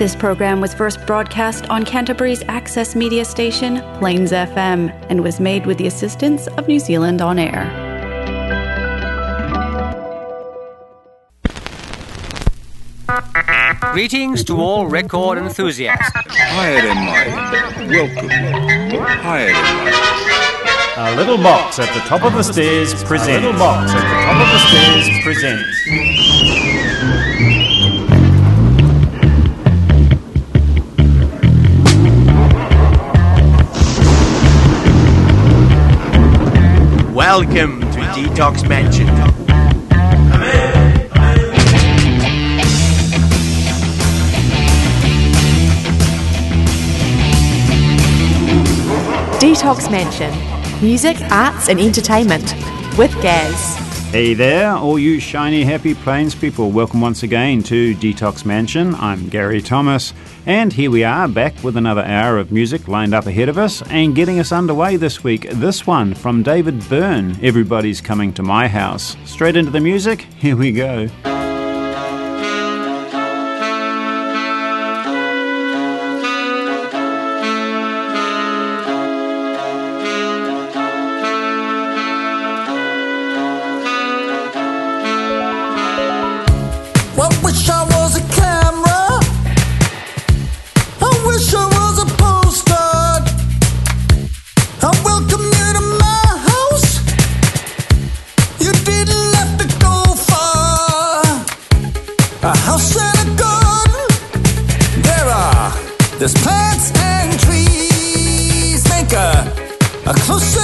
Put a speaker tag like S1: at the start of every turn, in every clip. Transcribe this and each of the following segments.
S1: This program was first broadcast on Canterbury's access media station, Plains FM, and was made with the assistance of New Zealand On Air.
S2: Greetings to all record enthusiasts.
S3: Higher than mine. Welcome. Higher than mine.
S4: A little box at the top of the stairs presents. A little box at the top of the stairs presents.
S5: Welcome to Detox Mansion.
S6: Detox Mansion. Music, arts, and entertainment. With Gaz.
S4: Hey there, all you shiny, happy Plains people. Welcome once again to Detox Mansion. I'm Gary Thomas, and here we are back with another hour of music lined up ahead of us and getting us underway this week. This one from David Byrne. Everybody's coming to my house. Straight into the music. Here we go.
S7: There's plants and trees. Make a a closer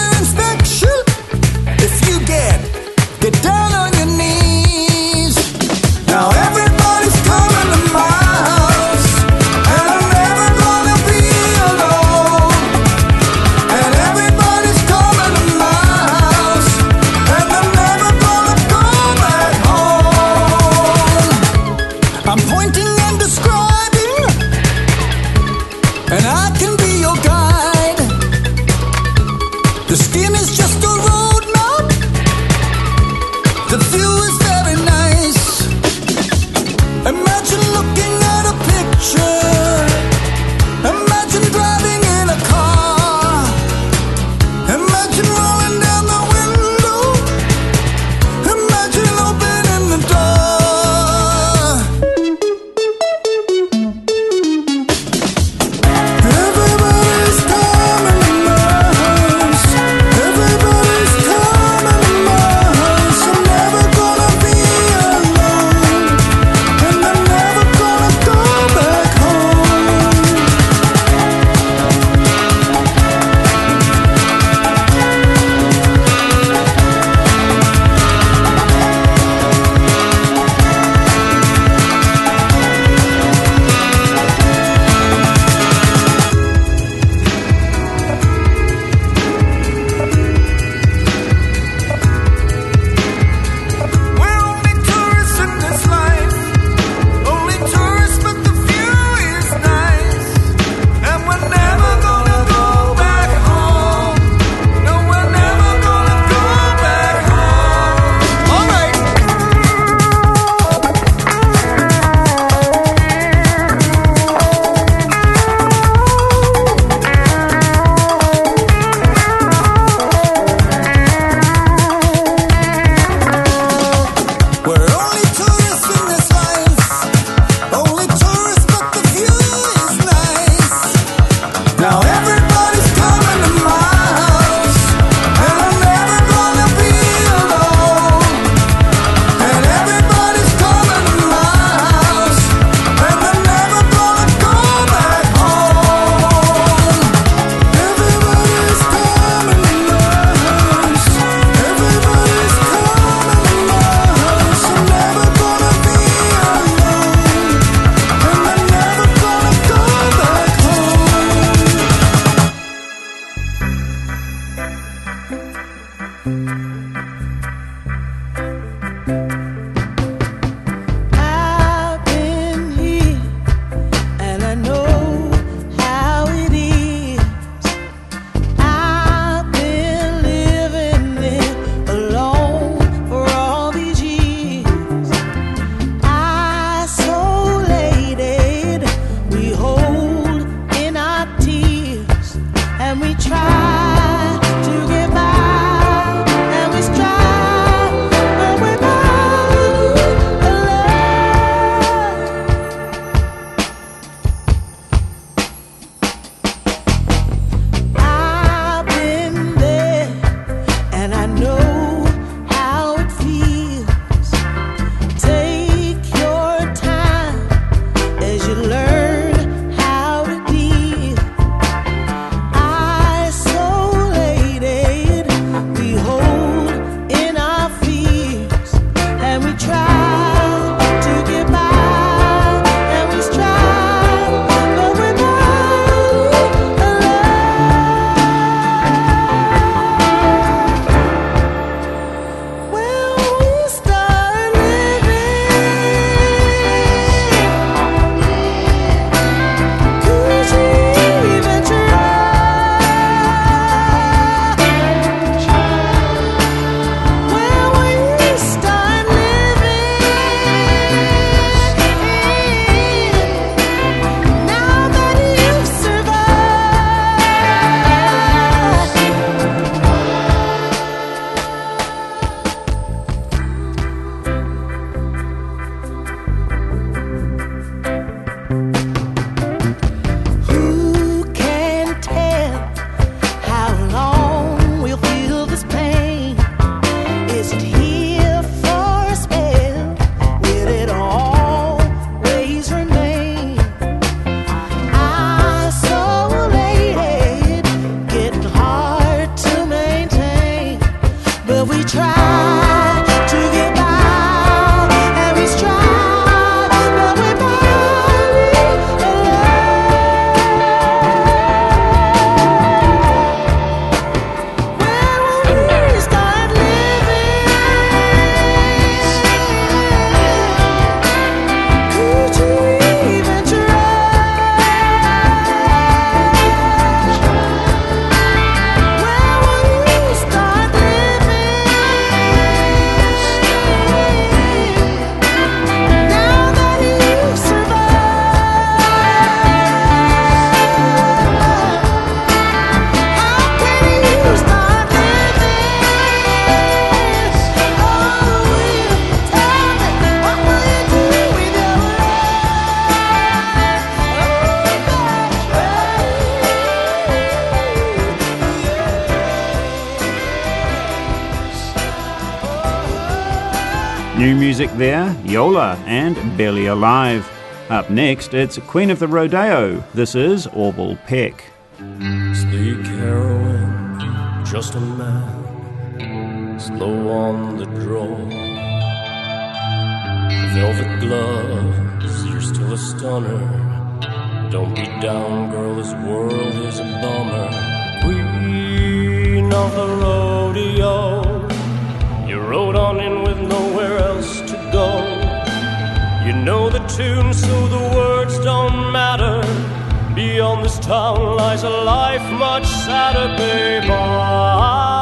S7: And
S4: Barely Alive. Up next, it's Queen of the Rodeo. This is Orville Peck.
S8: Sleek heroin, just a man, slow on the draw. Velvet gloves, you're still a stunner. Don't be down, girl, this world is a bummer. Queen of the rodeo, you rode on in with nowhere else know the tune, so the words don't matter. Beyond this town lies a life much sadder, babe. I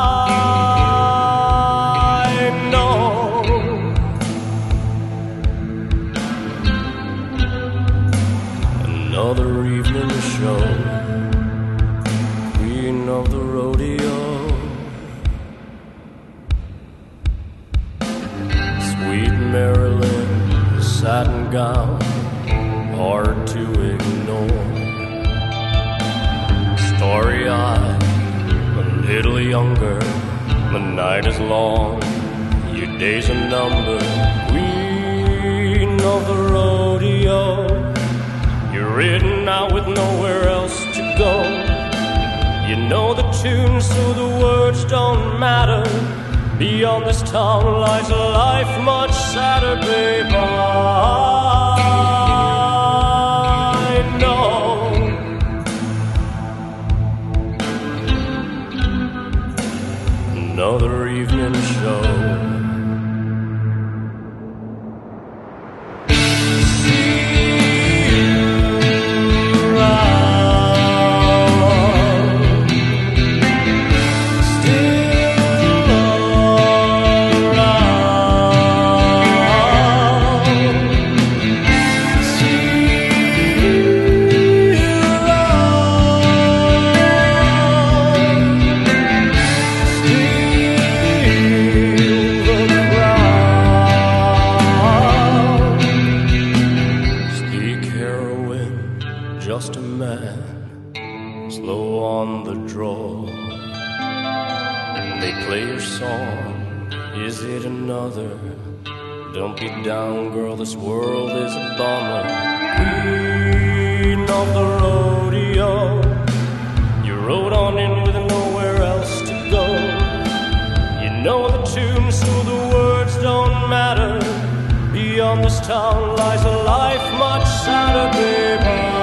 S8: Is it another? Don't be down, girl, this world is a bummer. Queen of the rodeo, you rode on in with nowhere else to go. You know the tune, so the words don't matter. Beyond this town lies a life much sadder, baby.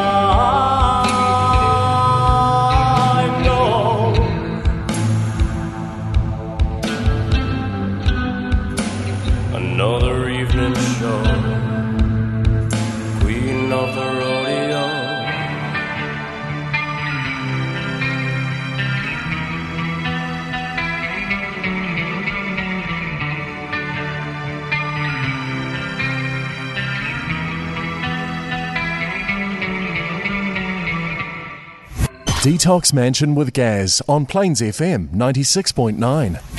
S9: Detox Mansion with Gaz on Plains FM 96.9.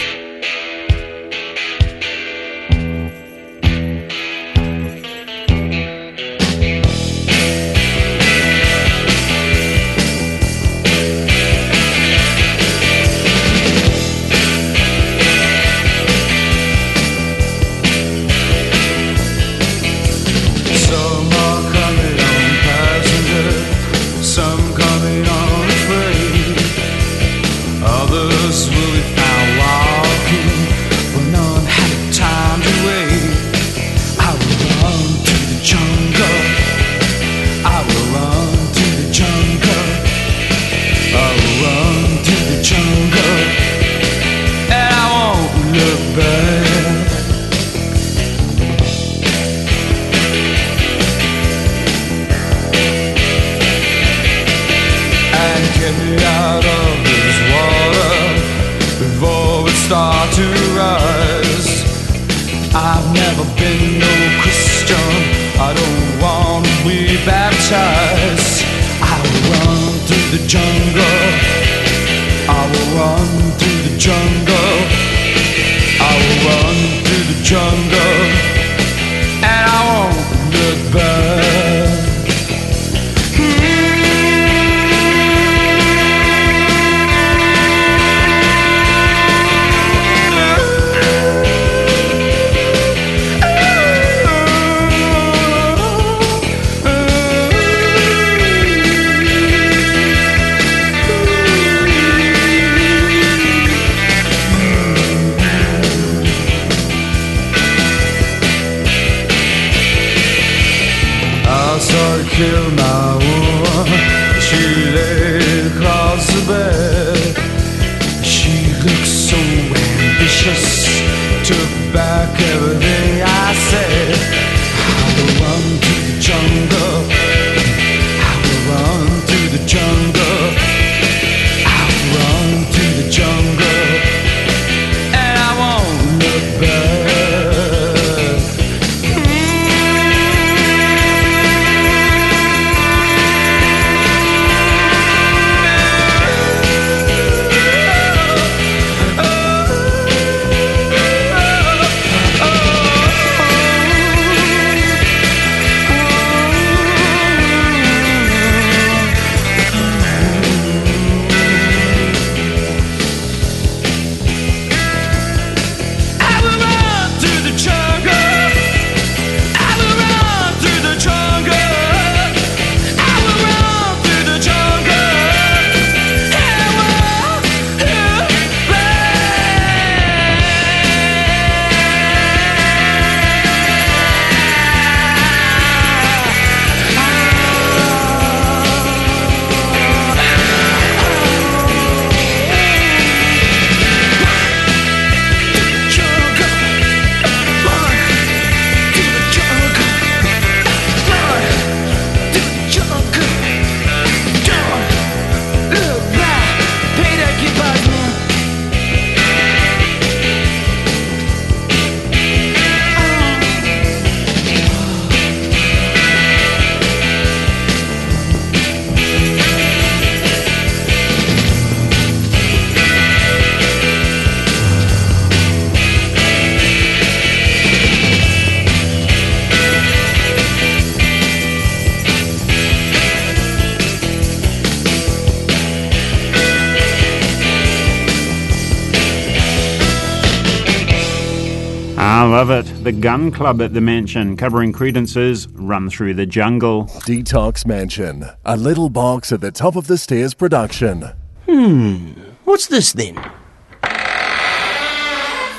S4: Gun Club at the Mansion, covering Creedence's Run Through the Jungle.
S10: Detox Mansion, a little box at the top of the stairs production.
S5: Hmm, what's this then?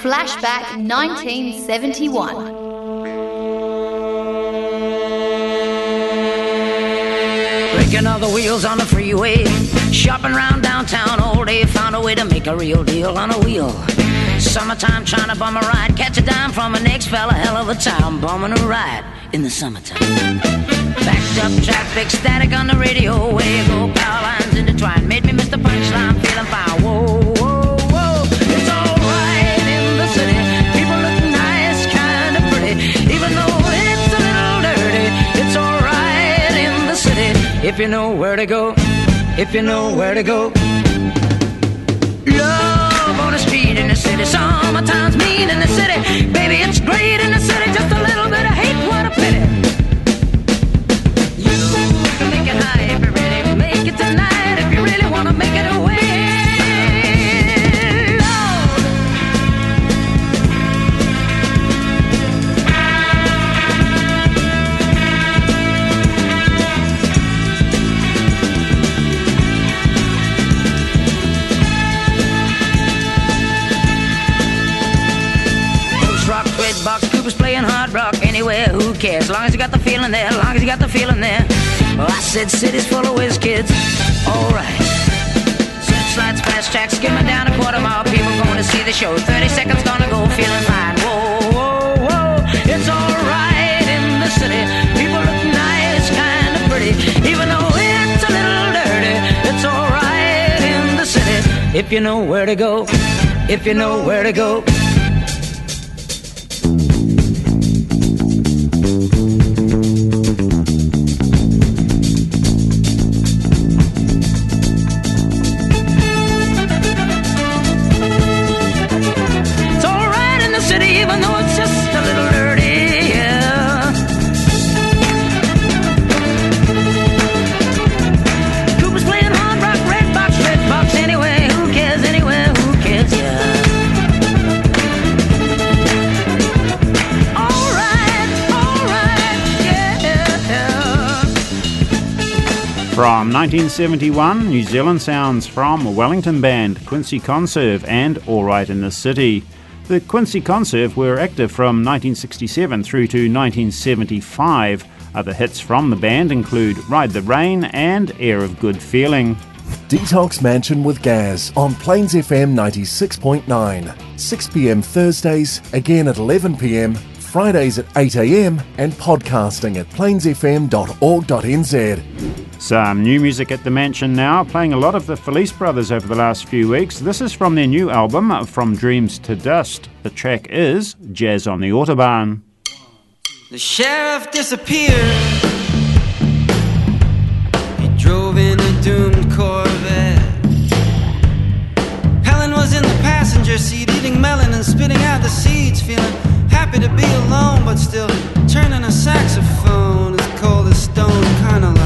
S11: Flashback 1971.
S12: Breaking all the wheels on the freeway. Shopping around downtown all day. Found a way to make a real deal on a wheel. Summertime trying to bum a ride. Catch a dime from an ex fella. Hell of a time bumming a ride in the summertime. Backed up traffic, static on the radio. Way you go, power lines intertwined. Made me miss the punchline. Feeling fine. Whoa, whoa, whoa. It's alright in the city. People look nice, kinda pretty. Even though it's a little dirty. It's alright in the city. If you know where to go. If you know where to go. Love the street in the city. Summertime's mean in the city. Baby, it's great in the city. Just a little bit of hate. What a pity. The feeling there, long as you got the feeling there. Oh, I said city's full of whiz kids. Alright. Searchlights, fast tracks, skimming down a quarter mile. People going to see the show. 30 seconds gonna go, feeling fine. Whoa, whoa, whoa. It's alright in the city. People look nice, kinda pretty. Even though it's a little dirty, it's alright in the city. If you know where to go, if you know where to go.
S4: 1971, New Zealand sounds from Wellington band, Quincy Conserve, and All Right in the City. The Quincy Conserve were active from 1967 through to 1975. Other hits from the band include Ride the Rain and Air of Good Feeling.
S10: Detox Mansion with Gaz on Plains FM 96.9. 6 pm Thursdays, again at 11 pm, Fridays at 8 am, and podcasting at plainsfm.org.nz.
S4: Some new music at the mansion now, playing a lot of the Felice Brothers over the last few weeks. This is from their new album, From Dreams to Dust. The track is Jazz on the Autobahn.
S13: The sheriff disappeared. He drove in a doomed Corvette. Helen was in the passenger seat, eating melon and spitting out the seeds, feeling happy to be alone, but still turning a saxophone as cold as stone, kinda like.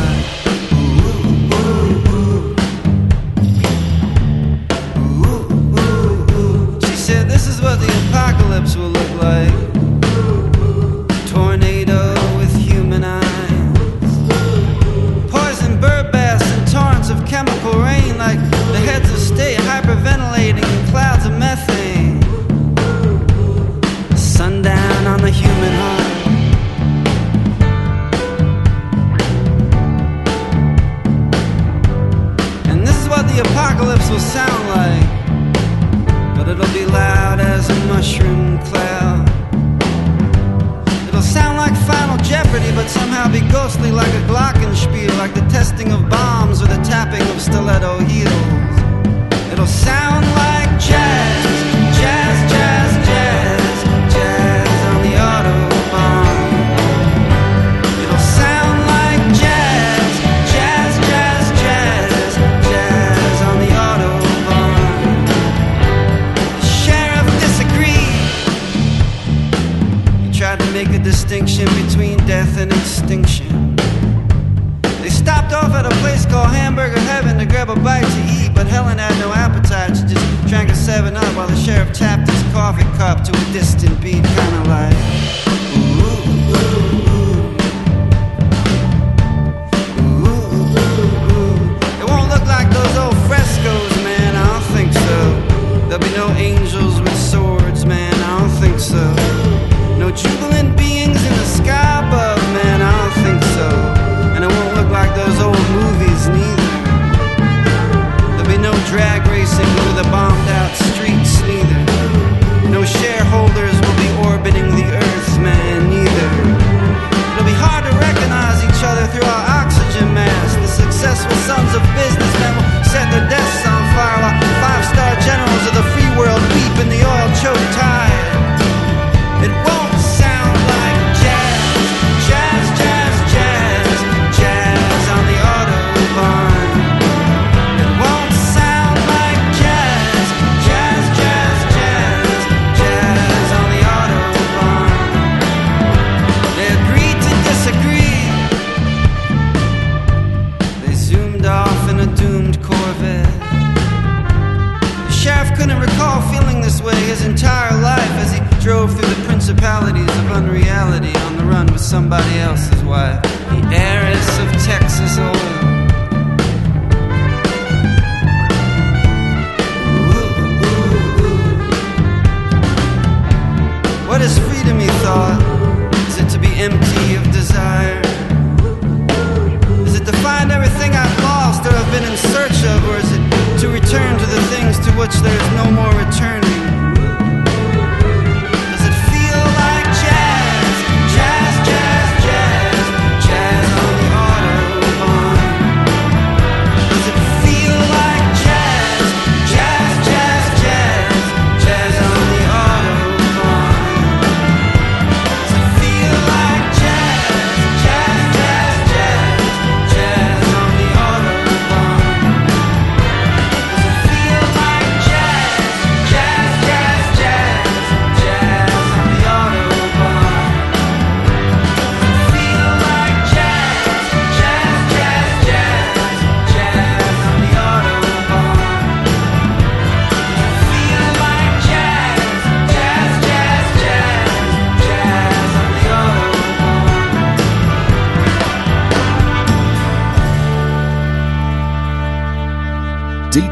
S13: Oh.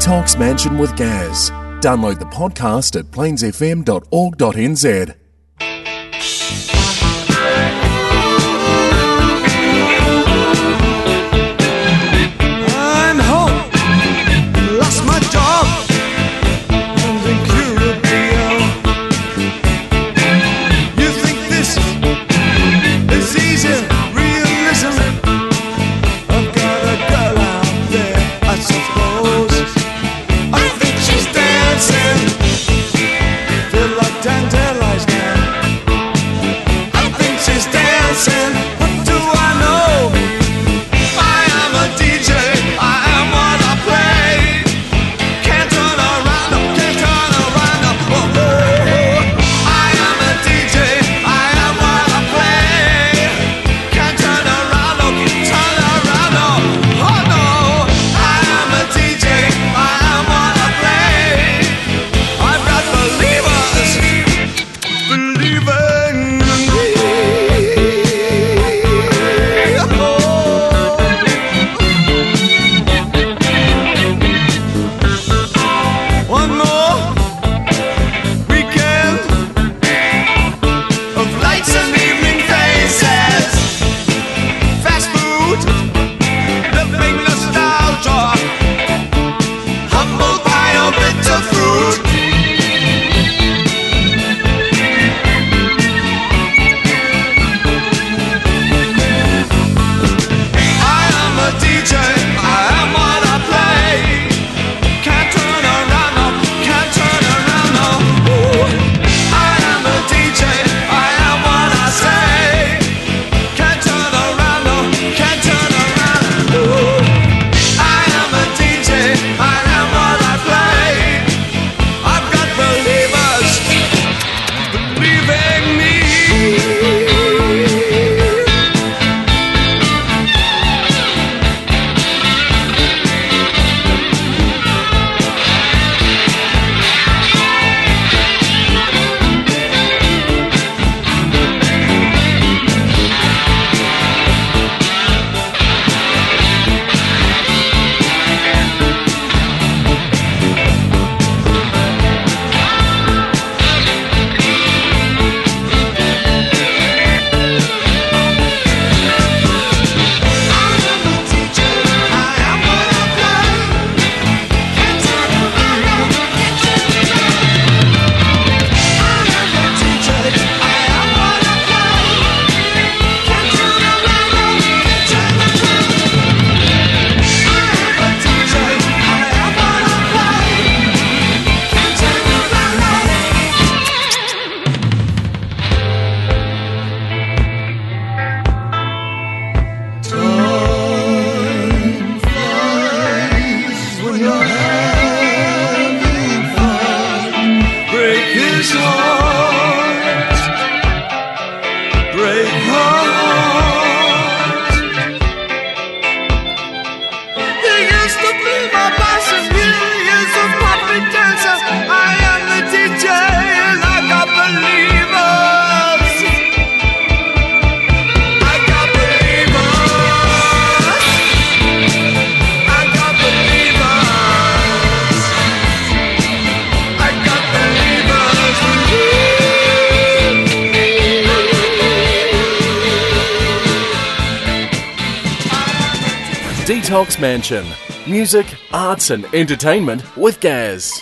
S10: Talks Mansion with Gaz. Download the podcast at plainsfm.org.nz.
S14: Music, arts, and entertainment with Gaz.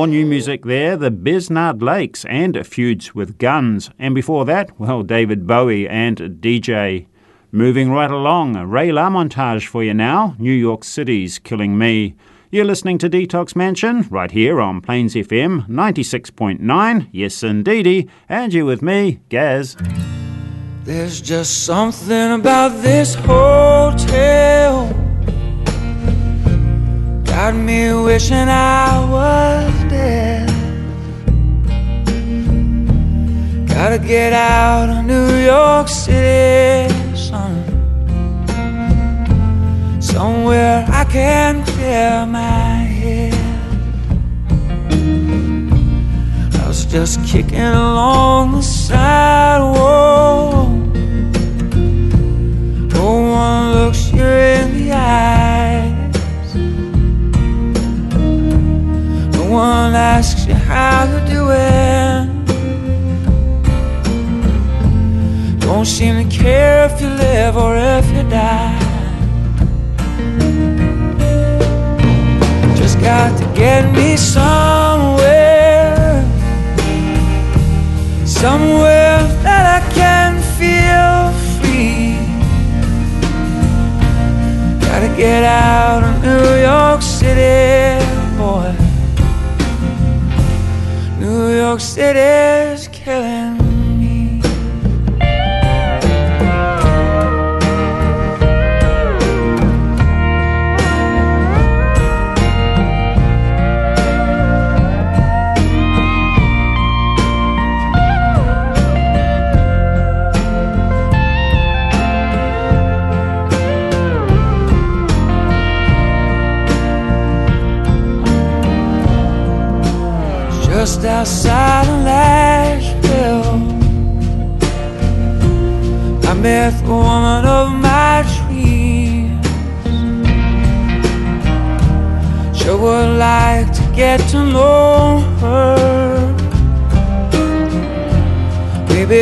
S4: More new music there, the Besnard Lakes and Feuds with Guns. And before that, well, David Bowie and DJ. Moving right along, a Ray LaMontagne for you now, New York City's Killing Me. You're listening to Detox Mansion right here on Plains FM 96.9. Yes, indeedy. And you with me, Gaz.
S15: There's just something about this hotel Got me wishing I was Gotta get out of New York City, son Somewhere I can clear my head I was just kicking along the sidewalk no one looks you in the eyes. No one asks you how you're doing. Don't seem to care if you live or if you die. Just got to get me somewhere. Somewhere that I can feel free. Gotta get out of New York City, boy. New York City's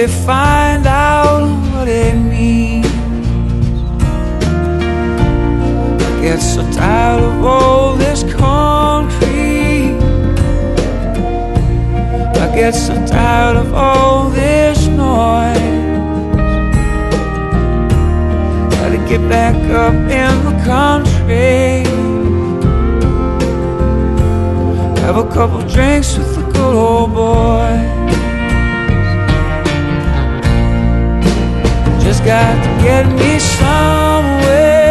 S15: Find out what it means. I get so tired of all this concrete. I get so tired of all this noise. Gotta get back up in the country. Have a couple drinks with the good old boys. Just got to get me somewhere.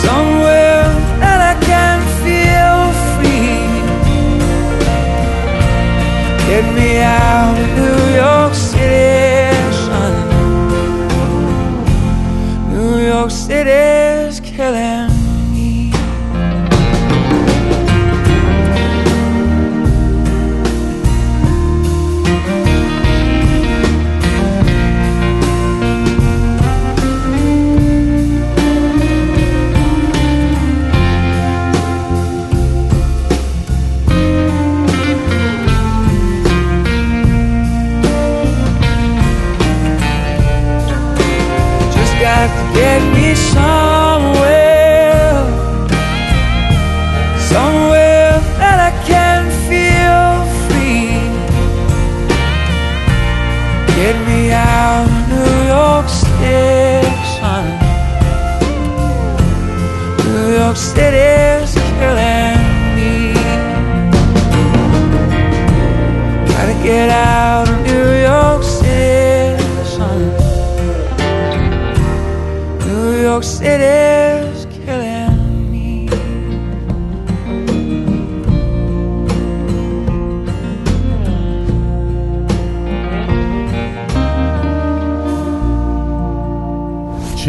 S15: Somewhere that I can feel free. Get me out of New York City, son. New York City's killing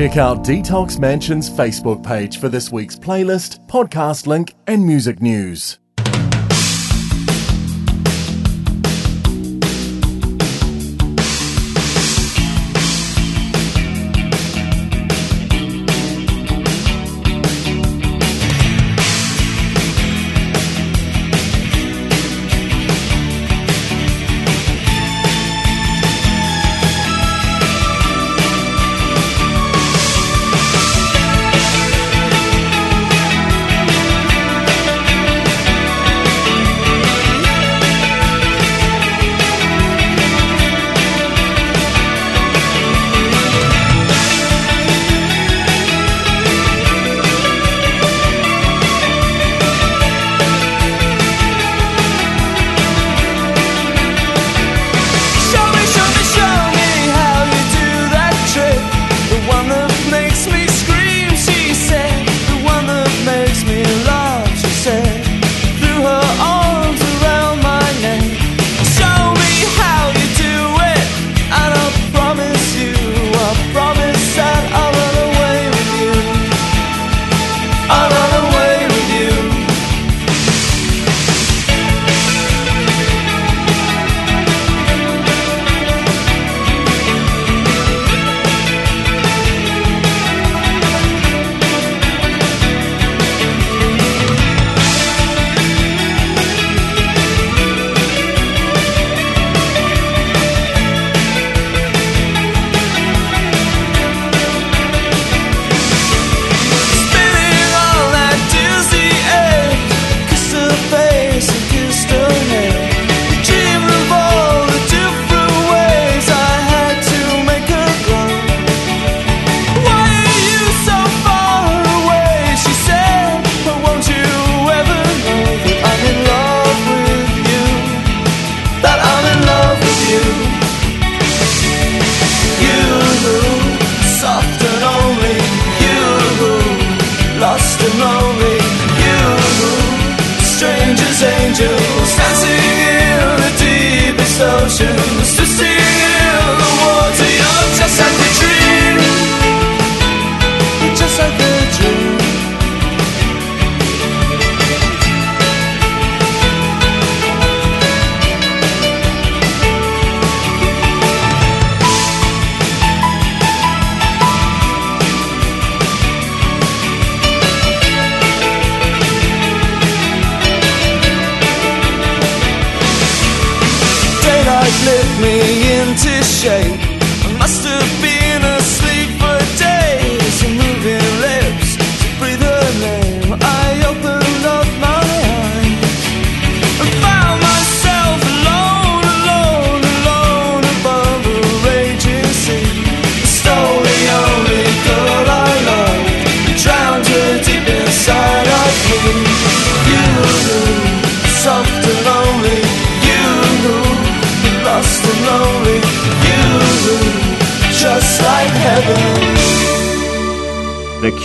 S10: Check out Detox Mansion's Facebook page for this week's playlist, podcast link, and music news.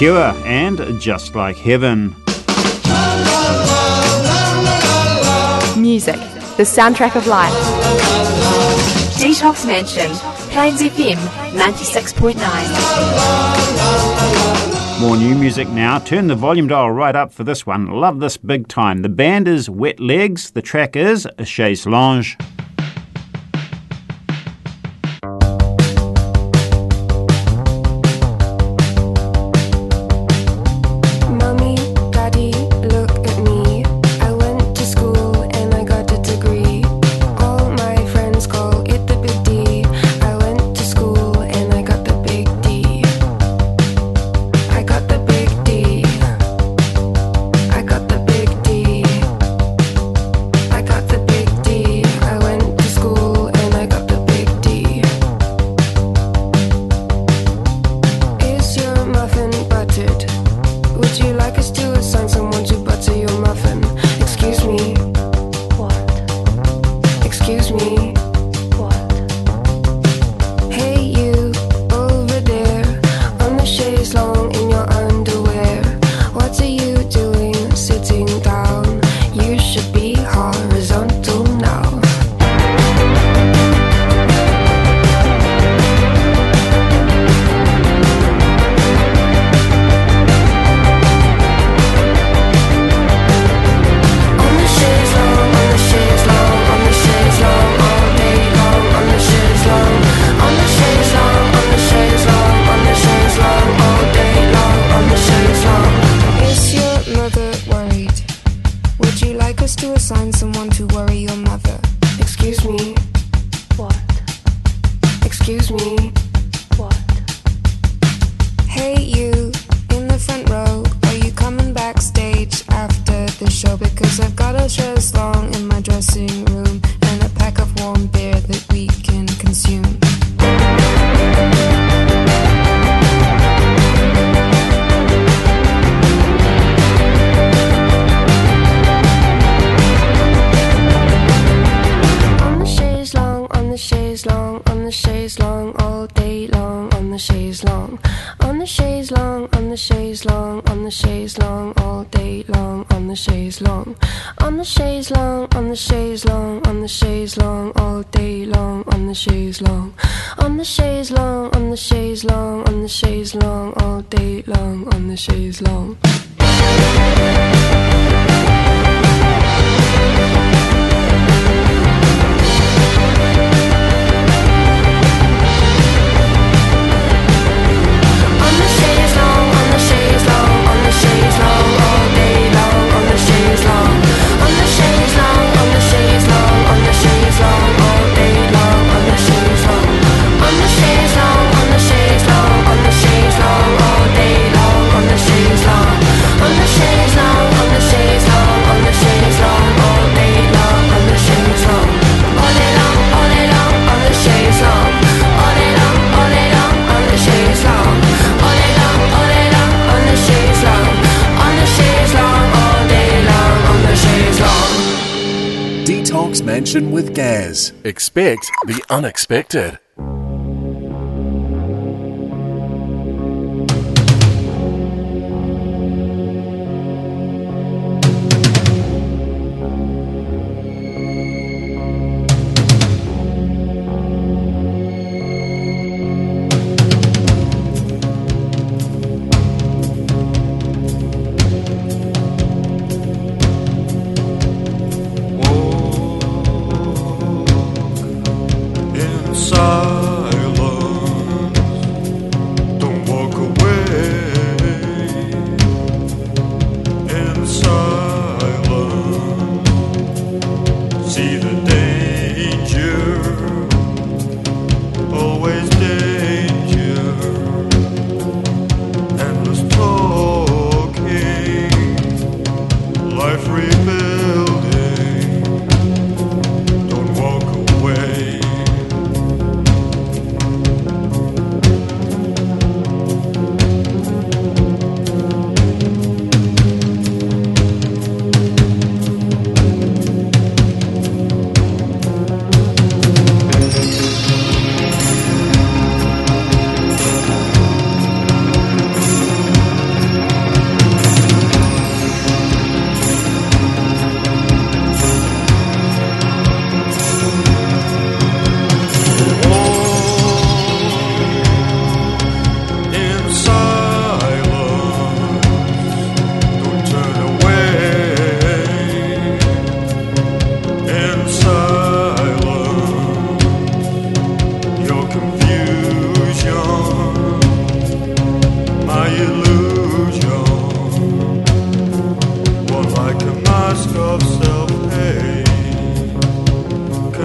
S4: Cure and Just Like Heaven.
S6: Music, the soundtrack of life. Detox Mansion, Plains FM 96.9.
S4: More new music now. Turn the volume dial right up for this one. Love this big time. The band is Wet Legs. The track is Chaise
S10: Longue. Expect the unexpected.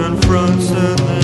S16: confronts and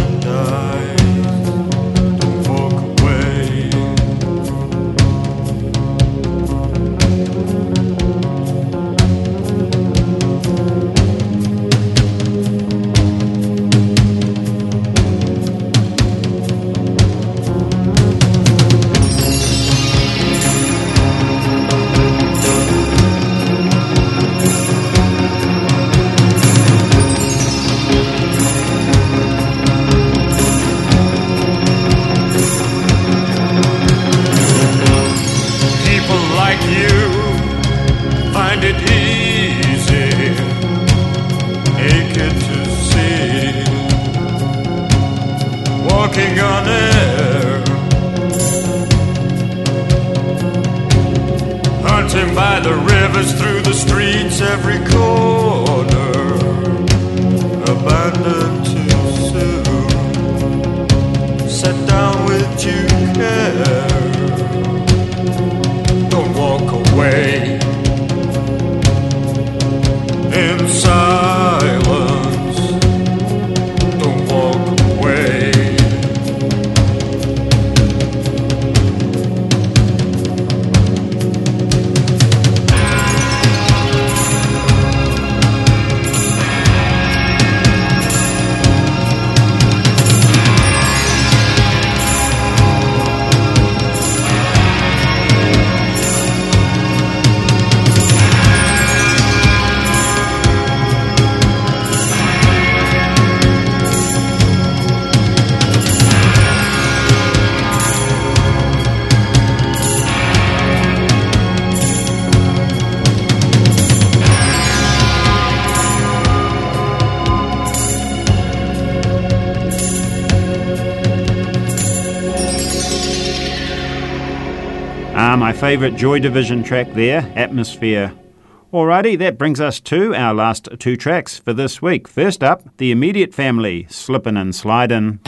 S4: My favourite Joy Division track there, Atmosphere. Alrighty, that brings us to our last two tracks for this week. First up, The Immediate Family, Slippin' and Slidin'.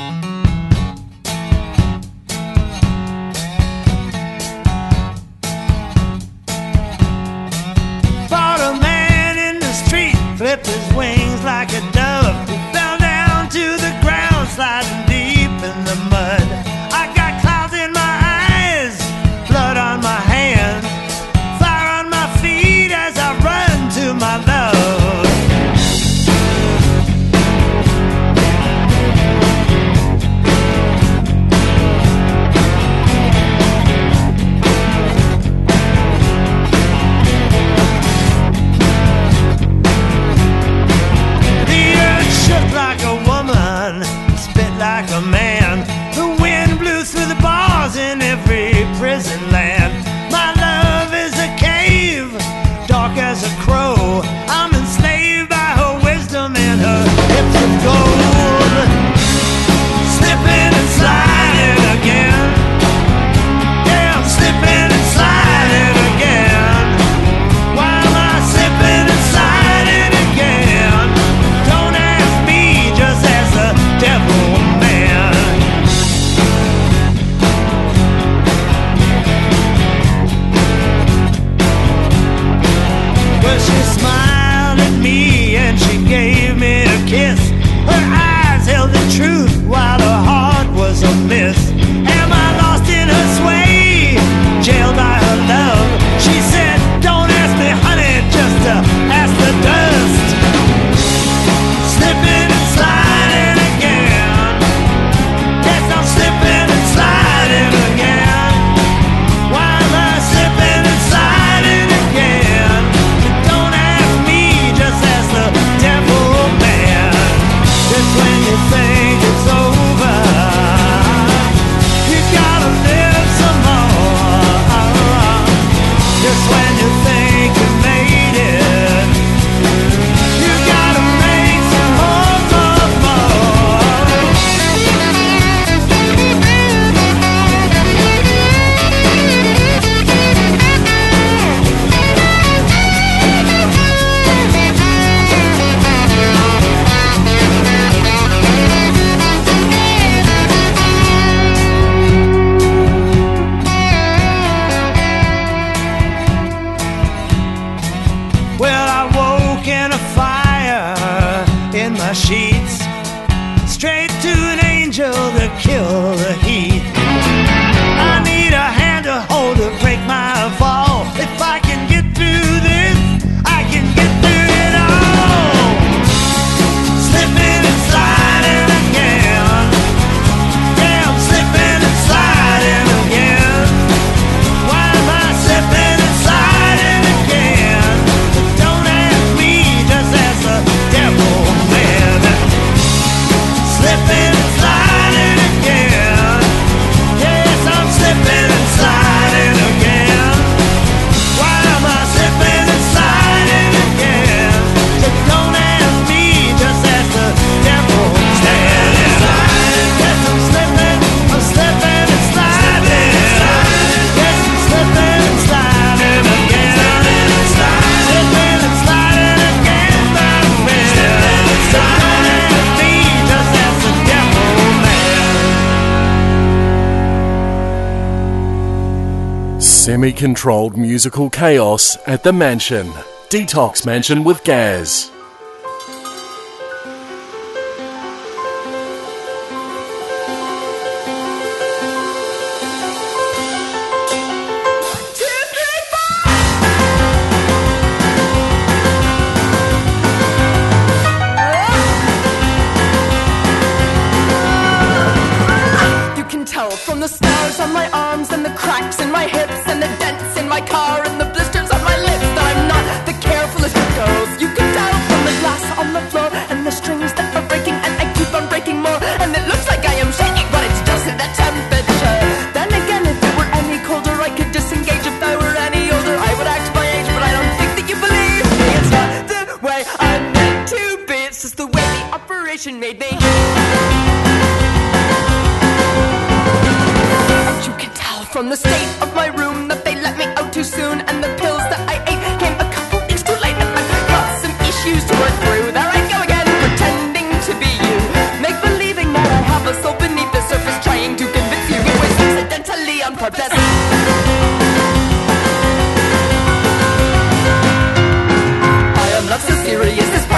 S10: Semi controlled musical chaos at the mansion. Detox Mansion with Gaz.
S17: Operation made me. You can tell from the state of my room that they let me out too soon, and the pills that I ate came a couple weeks too late. And I've got some issues to work through. There I go again, pretending to be you, make believing that I have a soul beneath the surface, trying to convince you it was accidentally on purpose.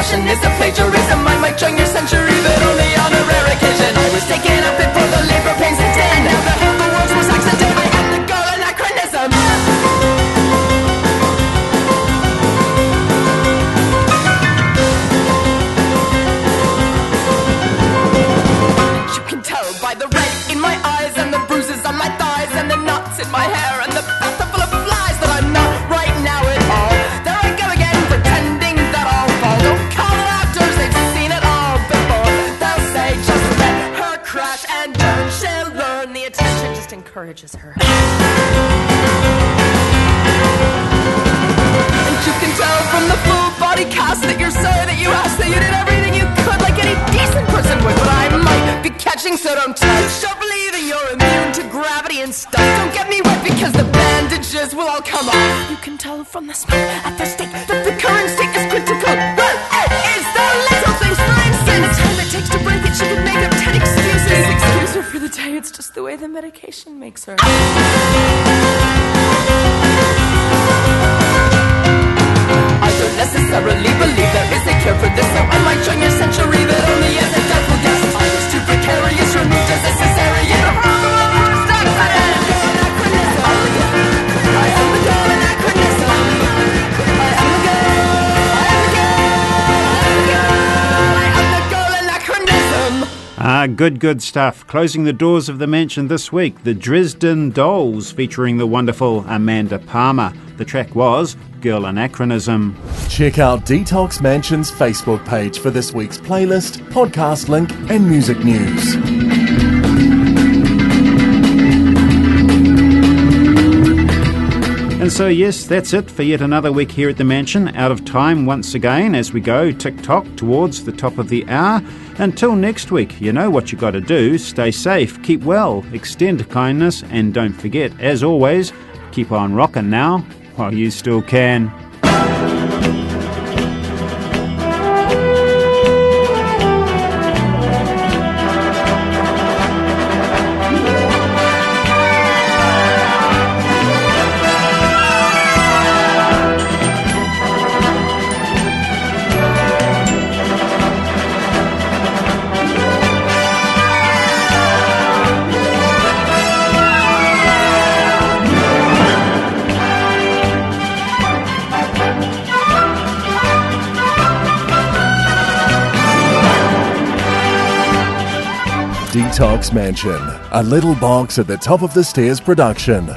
S17: Passion is a plagiarism. I might join your century, but only on a rare occasion. I was taken up in for the labor pains and be so don't touch. Stop believing you're immune to gravity and stuff. Don't get me wet because the bandages will all come off. You can tell from the smell at the stake that the current state is critical. Well, it is the little things for instance. The time it takes to break it, she could make up ten excuses. Excuse her for the day, it's just the way the medication makes her.
S4: Good, good stuff. Closing the doors of the mansion this week, the Dresden Dolls featuring the wonderful Amanda Palmer. The track was Girl Anachronism.
S10: Check out Detox Mansion's Facebook page for this week's playlist, podcast link, and music news.
S4: And so, yes, that's it for yet another week here at the mansion. Out of time once again as we go tick tock towards the top of the hour. Until next week, you know what you got to do. Stay safe, keep well, extend kindness, and don't forget, as always, keep on rocking now while you still can.
S10: Detox Mansion, a little box at the top of the stairs production.